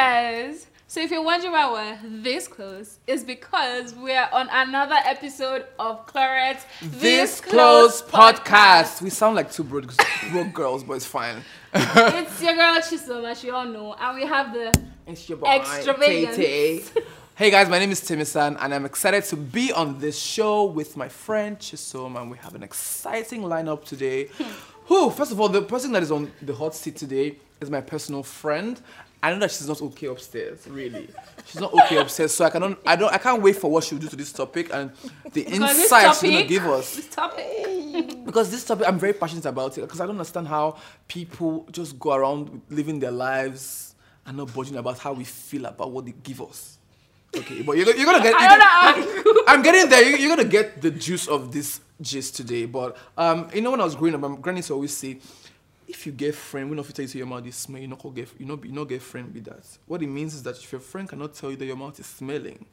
guys. So if you're wondering why we're this close, it's because we're on another episode of Clorets This Close podcast. We sound like two broke, broke girls, but it's fine. it's your girl Chisom, as you all know, and we have the It's your boy, Extravagance. Hey guys, my name is Timisan, and I'm excited to be on this show with my friend Chisom, and we have an exciting lineup today. Who, first of all, the person that is on the hot seat today is my personal friend. I know that she's not okay upstairs, really. She's not okay upstairs, so I cannot, I don't, I can't wait for what she'll do to this topic and the insights she's gonna give us. this topic. because this topic I'm very passionate about it because I don't understand how people just go around living their lives and not budging about how we feel about what they give us. Okay, but you're, you're gonna get. You're gonna- I'm getting there. You- You're gonna get the juice of this gist today. But um, you know when I was growing up, my granny used to always say, if you get friend, we not tell you say your mouth is smell, you not get you know you not get friend with that. What it means is that if your friend cannot tell you that your mouth is smelling,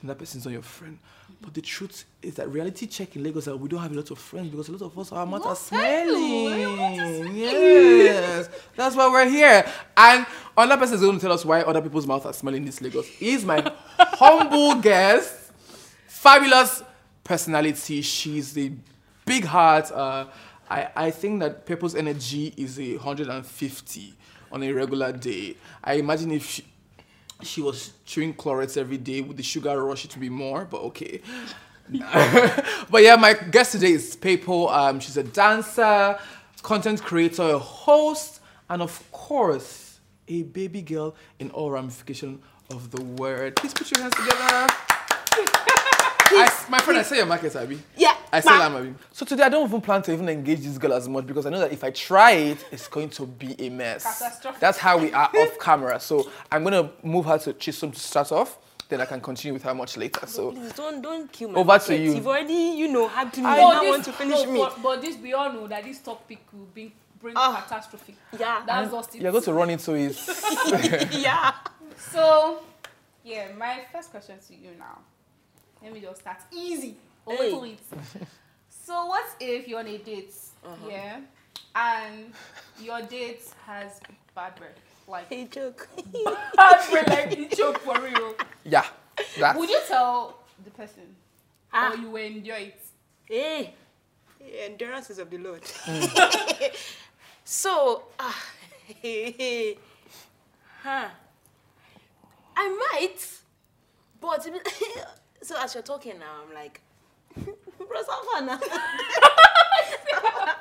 then that person's not your friend. But the truth is that reality check in Lagos that we don't have a lot of friends because a lot of us our mouth are What? Hello, your mouth is smelling. Yes, that's why we're here. And another person is going to tell us why other people's mouths are smelling in this Lagos. He's my humble guest, fabulous personality. She's the big heart. Uh, I, I think that Purple's energy is a 150 on a regular day. I imagine if she, she was chewing Clorets every day with the sugar rush, it would be more, but okay. but yeah, my guest today is Pepo. Um, she's a dancer, content creator, a host, and of course, a baby girl in all ramification of the word. Please put your hands together. I, my friend, I say your market, Abby. Yeah. I say ma- that, Abby. So today, I don't even plan to even engage this girl as much because I know that if I try it, it's going to be a mess. Catastrophic. That's how we are off camera. So I'm gonna move her to Chisom to start off. Then I can continue with her much later. So Please don't don't kill my Over to market. you. You've already, you know, had to me. I I know now want to finish no, me. But, but this, we all know that this topic will bring, bring Ah. catastrophe. Yeah. That's just it. you're going to run into his. yeah. So, yeah, my first question to you now. Let me just start easy. A Hey. little. So, what if you're on a date, Uh-huh. yeah, and your date has bad breath? Like, Hey, joke. bad breath, like you choke for real. yeah. That. Would you tell the person? Ah. Or you will enjoy it? hey. Hey, Endurance is of the Lord. Mm. so, ah, huh. I might, but so as you're talking now, I'm like, Rosanna.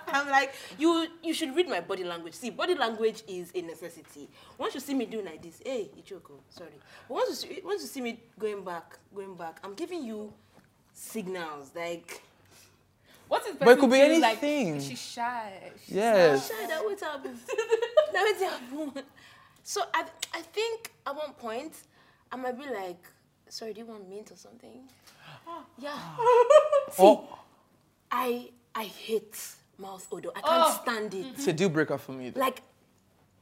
I'm like, you you should read my body language. See, body language is a necessity. Once you see me doing like this, hey, Ichoko, oh, sorry. But once you see, once you see me going back, going back, I'm giving you signals like, What is But it could be person feels like anything. she's shy. She's Yes. Shy, that wait happen. that wait happen. So I I think at one point I might be like, sorry, do you want mint or something? Yeah. See, Oh, I I hate mouth odor. I can't Oh. stand it. it's a deal breaker for me. though. Like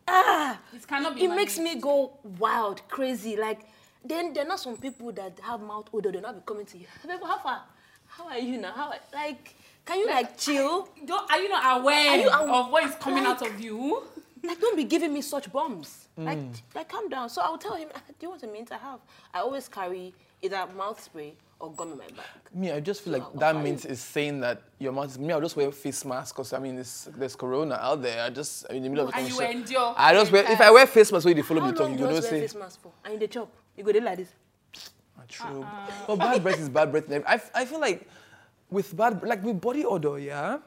ah, It cannot be it makes me go wild, crazy. Like then there are not some people that have mouth odor. They'll not be coming to you. How far? How are you now? How are- like can you like chill? Don't, are you not aware Are you aw- of what is coming like- out of you? Like, don't be giving me such bombs. Like, Mm. like, calm down. So I'll tell him, "Ah, do you want a mint? I have. I always carry either mouth spray or gum in my bag. me, I just feel like Wow, that why? means is saying that your mouth is me. I'll just wear face mask because I mean, there's, there's corona out there. I just in the middle of the And you endure. I just wear. If I wear face mask, where you follow How me talk, long you do you go want don't wear say. face mask for? And in the chop, you go there like this. True. But bad breath is bad breath. I, f- I feel like with bad, like with body odor, yeah,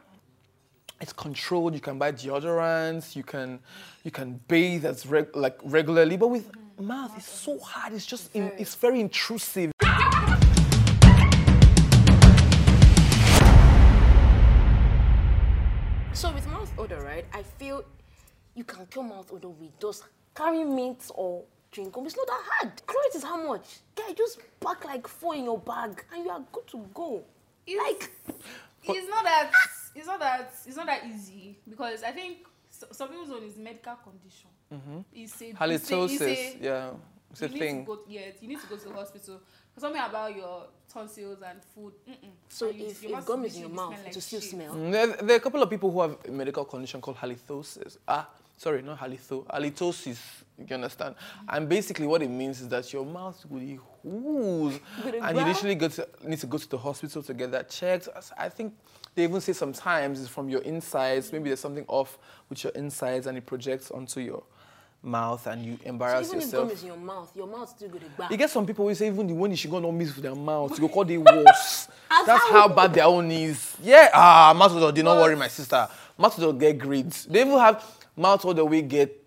it's controlled. You can buy deodorants. You can, you can bathe as reg- like regularly. But with mm-hmm. mouth, it's so hard. It's just, in, it's very intrusive. So with mouth odor, right? I feel you can kill mouth odor with just carrying mint or chewing gum. It's not that hard. Chloride is how much? Guy, just pack like four in your bag and you are good to go. Like, it's not that. It's not that. It's not that easy because I think so, some people's own is medical condition. It's a it's a- it's a- Halitosis, yeah, it's a you need thing. To go, yeah, you need to go to the hospital. Something about your tonsils and food. Mm-mm. So And if, your if gum is in your mouth, smell it will still shit. smell. Mm, There, there are a couple of people who have a medical condition called halitosis. Ah, sorry, not halitho, halitosis. You understand? And basically, what it means is that your mouth will ooze, Go to and you growl. literally go to, need to go to the hospital to get that checked. I think they even say sometimes it's from your insides. Maybe there's something off with your insides, and it projects onto your mouth, and you So embarrass even if yourself. gum is in your mouth, your mouth still go to back. You get some people who say even the one she gonna miss with their mouth, you go call the worse. That's how bad their own is. Yeah, ah, mouth odor, do not worry, my sister. Mouth odor get grades. They even have mouth odor we get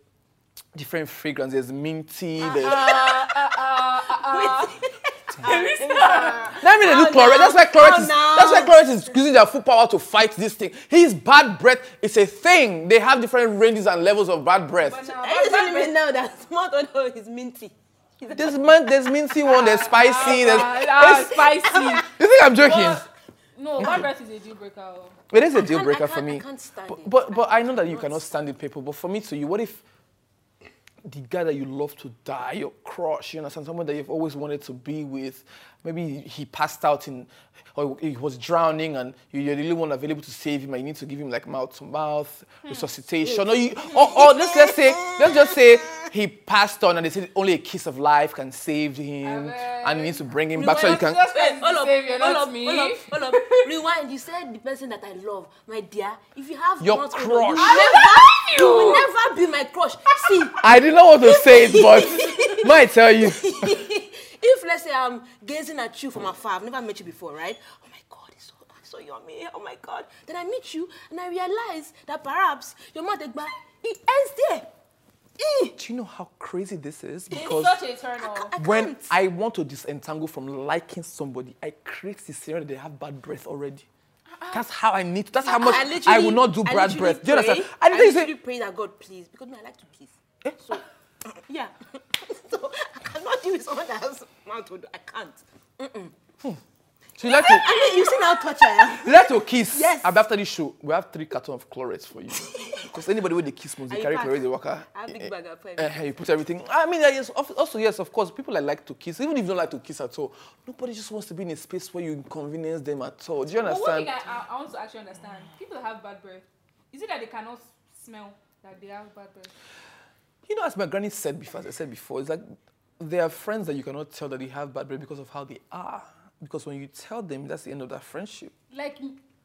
different fragrance. There's minty. There's, ah, ah, ah, Let me do chlorette. That's why chlorette Oh, is. no. That's why chlorette is using their full power to fight this thing. His bad breath is a thing. They have different ranges and levels of bad breath. But now, Are you bad telling me now that mouth odor is minty? There's mint, there's minty one. There's spicy. There's. Ah, ah, spicy. You think I'm joking? But, no, bad breath is a deal breaker. oh. It is a deal breaker for me. I can't stand but, it. but but I know that you cannot. cannot stand it, people. But for me to you, what if the guy that you love to die, your crush, you understand, someone that you've always wanted to be with, maybe he passed out in, or he was drowning, and you- you're the only one available to save him, and you need to give him like mouth to mouth hmm. resuscitation, or you, or, or let's let's say, let's just say he passed on, and they said only a kiss of life can save him, and you need to bring him back so you can. Just Wait, because hold it's up, the savior, hold up, me. hold up, hold up. Rewind. You said the person that I love, my dear. If you have Your mouth odor, crush. you never, you will never be my crush. See, I didn't know what to say, it, but might tell you. if let's say I'm gazing at you from afar, I've never met you before, right? Oh my God, it's so, so yummy. Oh my God. Then I meet you and I realize that perhaps your mouth egba, it ends there. Eh. Do you know how crazy this is? It's Because such a turn off. I when can't. I want to disentangle from liking somebody, I create the scenario that they have bad breath already. That's how I need. That's how much I, literally- will not do bad literally breath. Do you understand? pray- I I literally literally say, pray that God please, because me I like to kiss. Eh? So yeah, so I cannot deal with someone that has mouth odor. I can't. so you like to, I mean, you see how touch I am. you like to kiss. Yes. And after this show, we have three cartons of Clorets for you. Because anybody with the kiss And they carry pack. Clorets, they walk. I have big bag of Uh, you put everything. I mean, yes, of- also, yes, of course, people that like to kiss, even if you don't like to kiss at all, nobody just wants to be in a space where you inconvenience them at all. Do you understand? But one thing I, I, I want to actually understand: people that have bad breath, is it that they cannot smell that they have bad breath? You know, as my granny said before, as I said before, it's like there are friends that you cannot tell that they have bad breath because of how they are. Because when you tell them, that's the end of that friendship. Like,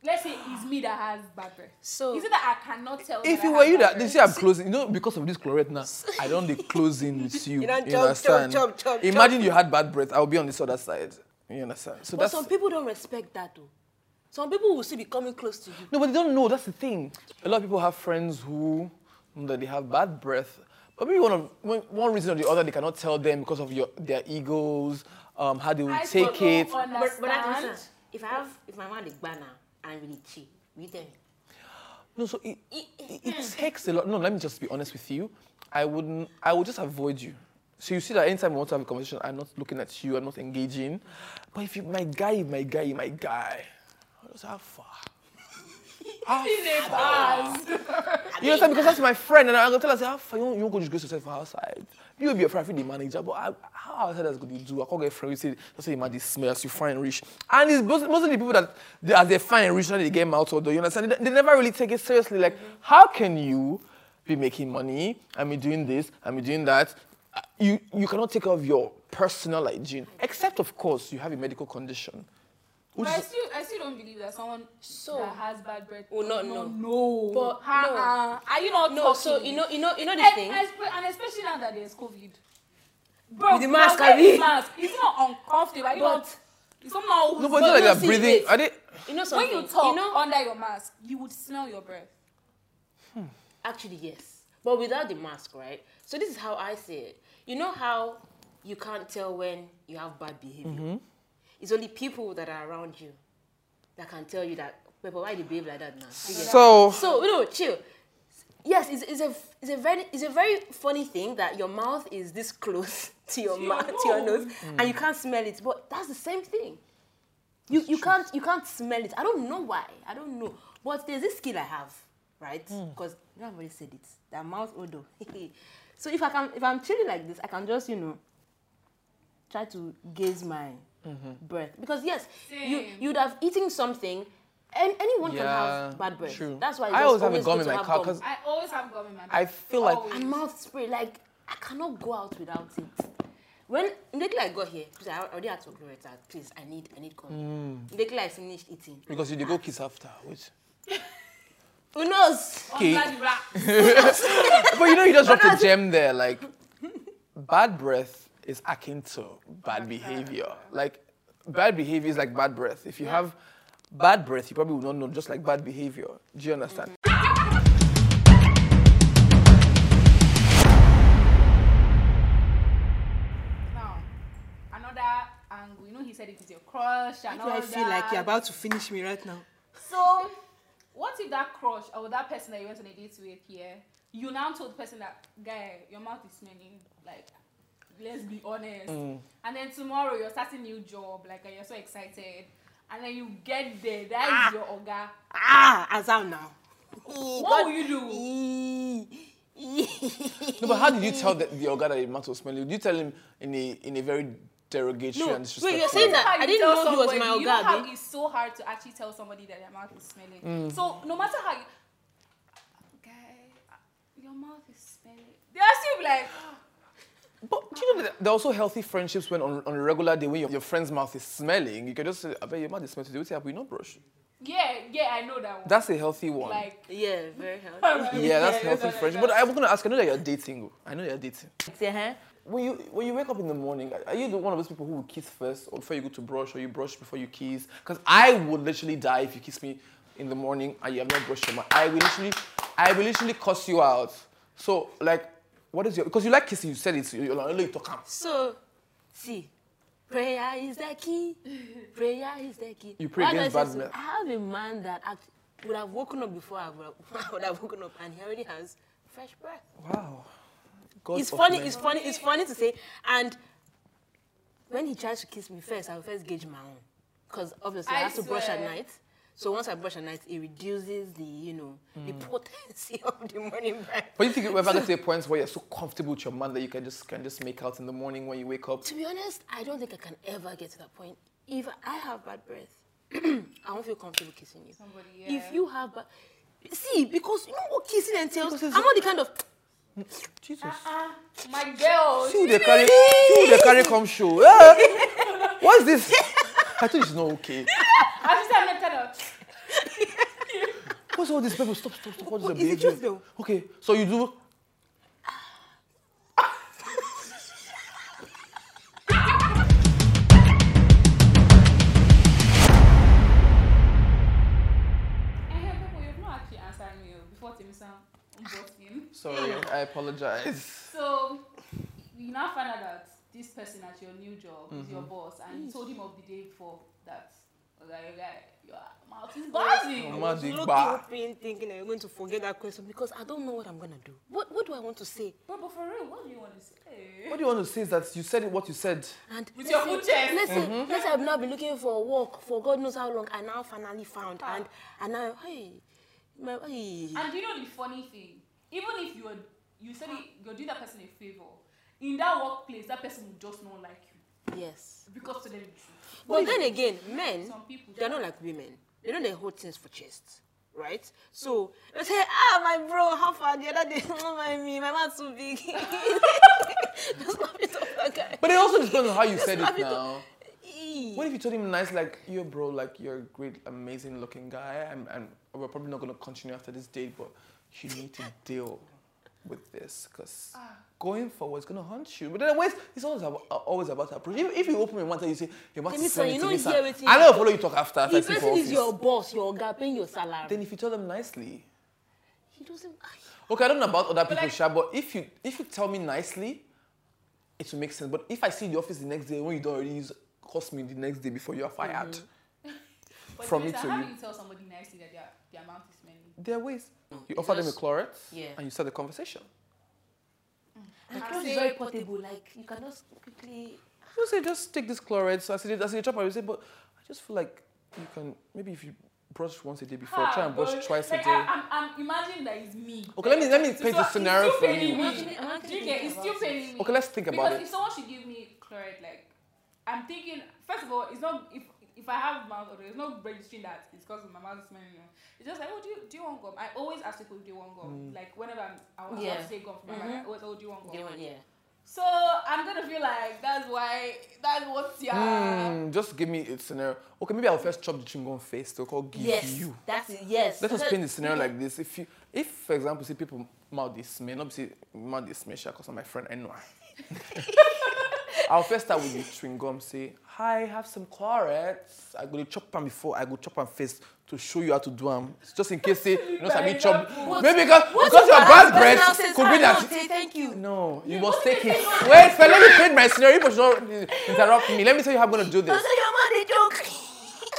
let's say it's me that has bad breath. So- is it that I cannot tell? If that it were you bad that, they breath? say I'm closing, you know, because of this Clorets now, I don't they close in with you. You don't you understand? Imagine you had bad breath, I will be on this other side. You understand? So But that's some people don't respect that though. Some people will still be coming close to you. no, but they don't know. That's the thing. A lot of people have friends who know that they have bad breath, but maybe one of one, one reason or the other they cannot tell them because of your their egos, um, how they will I take don't it. But, but I understand. understand. If I have, if my man is banner and I'm really cheap, you tell me. No, so it, it, it takes a lot. No, let me just be honest with you. I wouldn't. I would just avoid you. So you see that anytime I want to have a conversation, I'm not looking at you. I'm not engaging. But if you, my guy, my guy, my guy, just how far. How far? You understand? Because that's my friend, and I'm gonna tell her, say, ah, how far you you go disgrace yourself for outside. You will be a friend, the manager, but I, how outside that's going to do? I can't get a friend. You say, just say, man, this smells, you fine rich. And it's most, most of the people that, they, as they fine rich, now they get out or you understand? They, they never really take it seriously. Like, how can you be making money and be doing this and be doing that? You, you cannot take care of your personal hygiene, except, of course, you have a medical condition. But I still, I still don't believe that someone So- that has bad breath Will not will know. know. But Ha-ha. are you not No, talking? so you know, you know, you know this and, thing. and especially now that there's COVID. Bro, With the mask, I mean, mask. It's not uncomfortable. Are you But- not? It's somehow who's No, but it's not like they're breathing. wait. Are they? You know something. when you talk you know, under your mask, you would smell your breath. Actually, yes. But without the mask, right? So this is how I say it. You know how you can't tell when you have bad behavior? Mm-hmm. It's only people that are around you that can tell you that, Pepper, why you behave like that now? So, So, you know, chill. Yes, it's, it's, a, it's, a very, it's a very funny thing that your mouth is this close to your, your mouth, to your nose, nose. and you hmm. can't smell it. But that's the same thing. You, you can't you can't smell it. I don't know why. I don't know. But there's this skill I have, right? Hmm. Because you know, I've already said it. That mouth oh, odor. so if I can if I'm chilling like this, I can just, you know, try to gaze my breath. Because yes, you Same. you'd have eaten something And anyone can have bad breath. true. That's why I always just have a always gum in to my have car gum. 'cause I always have gum in my Mouth. I feel like Always. and mouth spray. Like I cannot go out without it. When immediately I got here, because I already had to Gloretta, please, I need, I need gum. Mm. Immediately I finished eating. because you did go kiss after. Which, Who knows? okay. But you know, you just dropped a gem there. Like, bad breath is akin to bad behavior. Like, bad behavior is like bad breath. If you have bad breath, you probably will not know, just like bad behavior. Do you understand? Now, another angle. You know, he said it is your crush and all I feel like you're about to finish me right now. So, what if that crush or that person that you went on a date with here, you now told the person that, guy, your mouth is smelling, like, let's be honest. Mm. And then tomorrow you're starting new job, like, and you're so excited. And then you get there, that is your oga. Ah, as I'm now. What will you do? No, but how did you tell the, the Oga that the mouth was smelling? Did you tell him in a in a very derogatory No, and wait, disrespectful you're saying that- How I didn't tell know he was somebody- my You know oga, how abi? it's so hard to actually tell somebody that their mouth is smelling. Mm. So no matter how you, guy, your mouth is smelling. They are still like, But do you know that there are also healthy friendships when on, on a regular day when your, your friend's mouth is smelling, you can just say, I bet your mouth is smelling today. What's happening? We not brush. yeah, yeah, I know that one. That's a healthy one. like, Yeah, very healthy. yeah, that's Yeah, healthy friendship. But I was gonna ask, I know that you're dating. oh. I know you're dating. Say, huh? When you when you wake up in the morning, are you the one of those people who will kiss first, or before you go to brush, or you brush before you kiss? Because I would literally die if you kiss me in the morning and you have not brushed your mouth. I will literally, I will literally cuss you out. So like, what is your? Because you like kissing, you said it. You're like, you talk. am." So, see, prayer is the key. Prayer is the key. You pray Why against bad so? men. I have a man that act, would have woken up before I would have, I would have woken up, and he already has fresh breath. Wow. God it's funny. men. It's funny. It's funny to say. And when he tries to kiss me first, I will first gauge my own, because obviously I, I have to brush at swear. night. So once I brush at night, it reduces the you know the Mm. potency of the morning breath. But you think you ever get to a point where you're so comfortable with your man that you can just can just make out in the morning when you wake up? To be honest, I don't think I can ever get to that point. If I have bad breath, I won't feel comfortable kissing you. Somebody, yeah. If you have bad, see, because you know what kissing entails. Because I'm not the kind of. Jesus. uh, my girl, See who they carry, see who they carry come show. Eh? What's this? I think it's not okay. I just said, I'm kind. What's all this people? Stop, stop, stop. What is the Is it behavior? just though? Okay, so you do. People, you've not actually answered me oh, before Timisa brought in. Sorry, I apologize. So, you now find out that this person at your new job is Mm-hmm. your boss, and you told him of the day before that, okay, guy, your mouth is buzzing. Oh, man, Looking open, thinking that you're going to forget that question because I don't know what I'm gonna do. What What do I want to say? Bro, but for real, what do you want to say? What do you want to say is that you said what you said. And With your full chest. Listen, let's say I've now been looking for work for God knows how long. I now finally found, and and now hey, my hey. And you know the funny thing? Even if you are, you said it, you're doing that person a favor, in that workplace, that person will just not like you Yes. because to them it's true. But then again, men, Some people- they're not like women. They don't they hold things for chest, right? So they say, ah, my bro, how far the other day? Oh my me, my man's too big. Just laugh it off that guy. But it also depends on how you said laugh it it now. What if you told him nice, like, yo, bro, like, you're a great, amazing looking guy, and, and we're probably not going to continue after this date, but you need to deal with this, because ah. going forward, it's going to haunt you. But then, always, it's always about, uh, always about approach. If, if you open your mouth and you say, your mouth is me you, smelling you know, this, hear and- wetin- I know follow you talk after, after I If see is your boss, your guy paying your salary, Then if you tell them nicely, he doesn't. Ah, okay, I don't know about other people, like- Sha, but if you if you tell me nicely, it will make sense. But if I see the office the next day when you don't already use cost me the next day before you are fired, Mm-hmm. But From Timisa, me to how you. do you tell somebody nicely that their, their mouth is smelling? there are ways. You It's offer them a just- Clorets yeah. and you start the conversation. And I clothes say is very portable. Like you can just quickly. You say just take this Clorets. So I said I said chop. I would say, but I just feel like you can maybe if you brush once a day before, Ah, try and brush twice like, a day. I, I'm, I'm imagining that it's me. Okay, let me- let me It's paint a still- scenario for you. paining me. Imagine- imagine Do? It's still about paining me. Okay, let's think about because it. if someone should give me Clorets, like I'm thinking, first of all, it's not if if I have mouth odor, there's no registering that it's because my mouth is smelling. It's just like, oh, do you do you want gum? I always ask people, do you want gum? Like whenever I'm, I want Yeah. to say gum for my mouth, I always, oh, do you want gum? They want- yeah. So I'm gonna feel like that's why that's what's yeah. Mm, just give me a scenario. Okay, maybe I'll first chop the chewing gum face to call give Yes. you. That's it. Yes. Let us paint the scenario like this. If you, if for example, see people mouth this smell, not say mouth this smell, because I'm my friend anyway. I'll first start with the chewing gum. Say, hi, have some carrots. I go to chop them before I go chop them face to show you how to do them. Just in case say you know sabi chop. Maybe because because your bad breath could be "Ah, that. no, say thank you. No, you must take it. Wait, let me paint my scenario. You should not interrupt me. Let me tell you how I'm gonna do this. said, your man, they joke.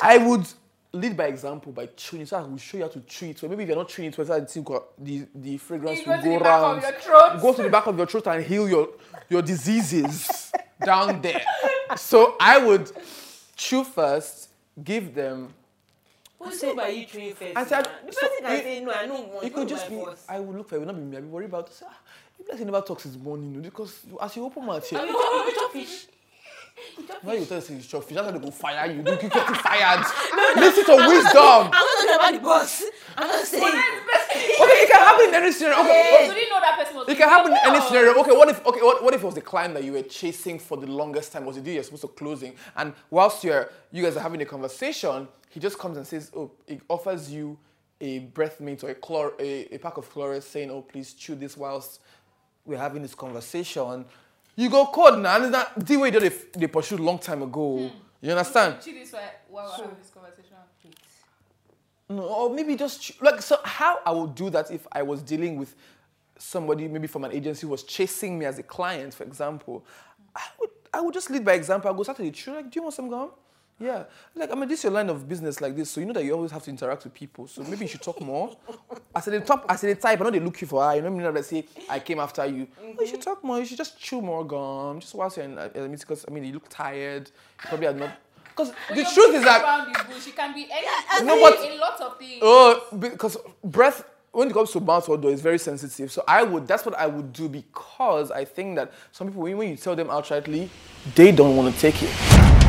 I would lead by example by chewing. So I will show you how to chew it. So maybe if you're not chewing it, I think the the fragrance will go to go the back of round. your throat. Go to the back of your throat and heal your your diseases down there. So I would chew first, give them. Who said by you chewing first? I said, the so person can you- say no. I know one. It could not just be. boss. I would look for it. Will not be me. I'll be worried about. Say, ah, you guys never talk since morning, no, because as you open mouth here. You chop- you chop fish. Why you tell us you chop fish? That's how they go fire you. You get fired. Listen to wisdom. I'm not talking about the boss. I'm not saying. Okay, it can happen in any scenario. Okay, You didn't know that person was. It can happen in any scenario. Okay, what if okay, what, what if it was the client that you were chasing for the longest time? Was the deal you're supposed to closing? And whilst you're you guys are having a conversation, he just comes and says, Oh, he offers you a breath mint or a chlor a, a pack of Clorets saying, Oh, please chew this whilst we're having this conversation. You go code now, and that the way they, they pursued long time ago. Hmm. You understand? Chew this while we're having this conversation. No, or maybe just like so. How I would do that if I was dealing with somebody maybe from an agency who was chasing me as a client, for example. I would I would just lead by example. I go start to the true like, do you want some gum? Yeah, like I mean, this is your line of business like this, so you know that you always have to interact with people. So maybe you should talk more. I said the top, I said the type. I know they look you for her. You know, me not say I came after you. Oh, you should talk more. You should just chew more gum. Just whilst you're in uh, meeting, because I mean, you look tired. You probably are not. Because But the truth is that around the bush. It can be any. I No, but- a lot of things. Oh, because breath when it comes to mouth odor is very sensitive. So I would that's what I would do because I think that some people when when you tell them outrightly, they don't want to take it.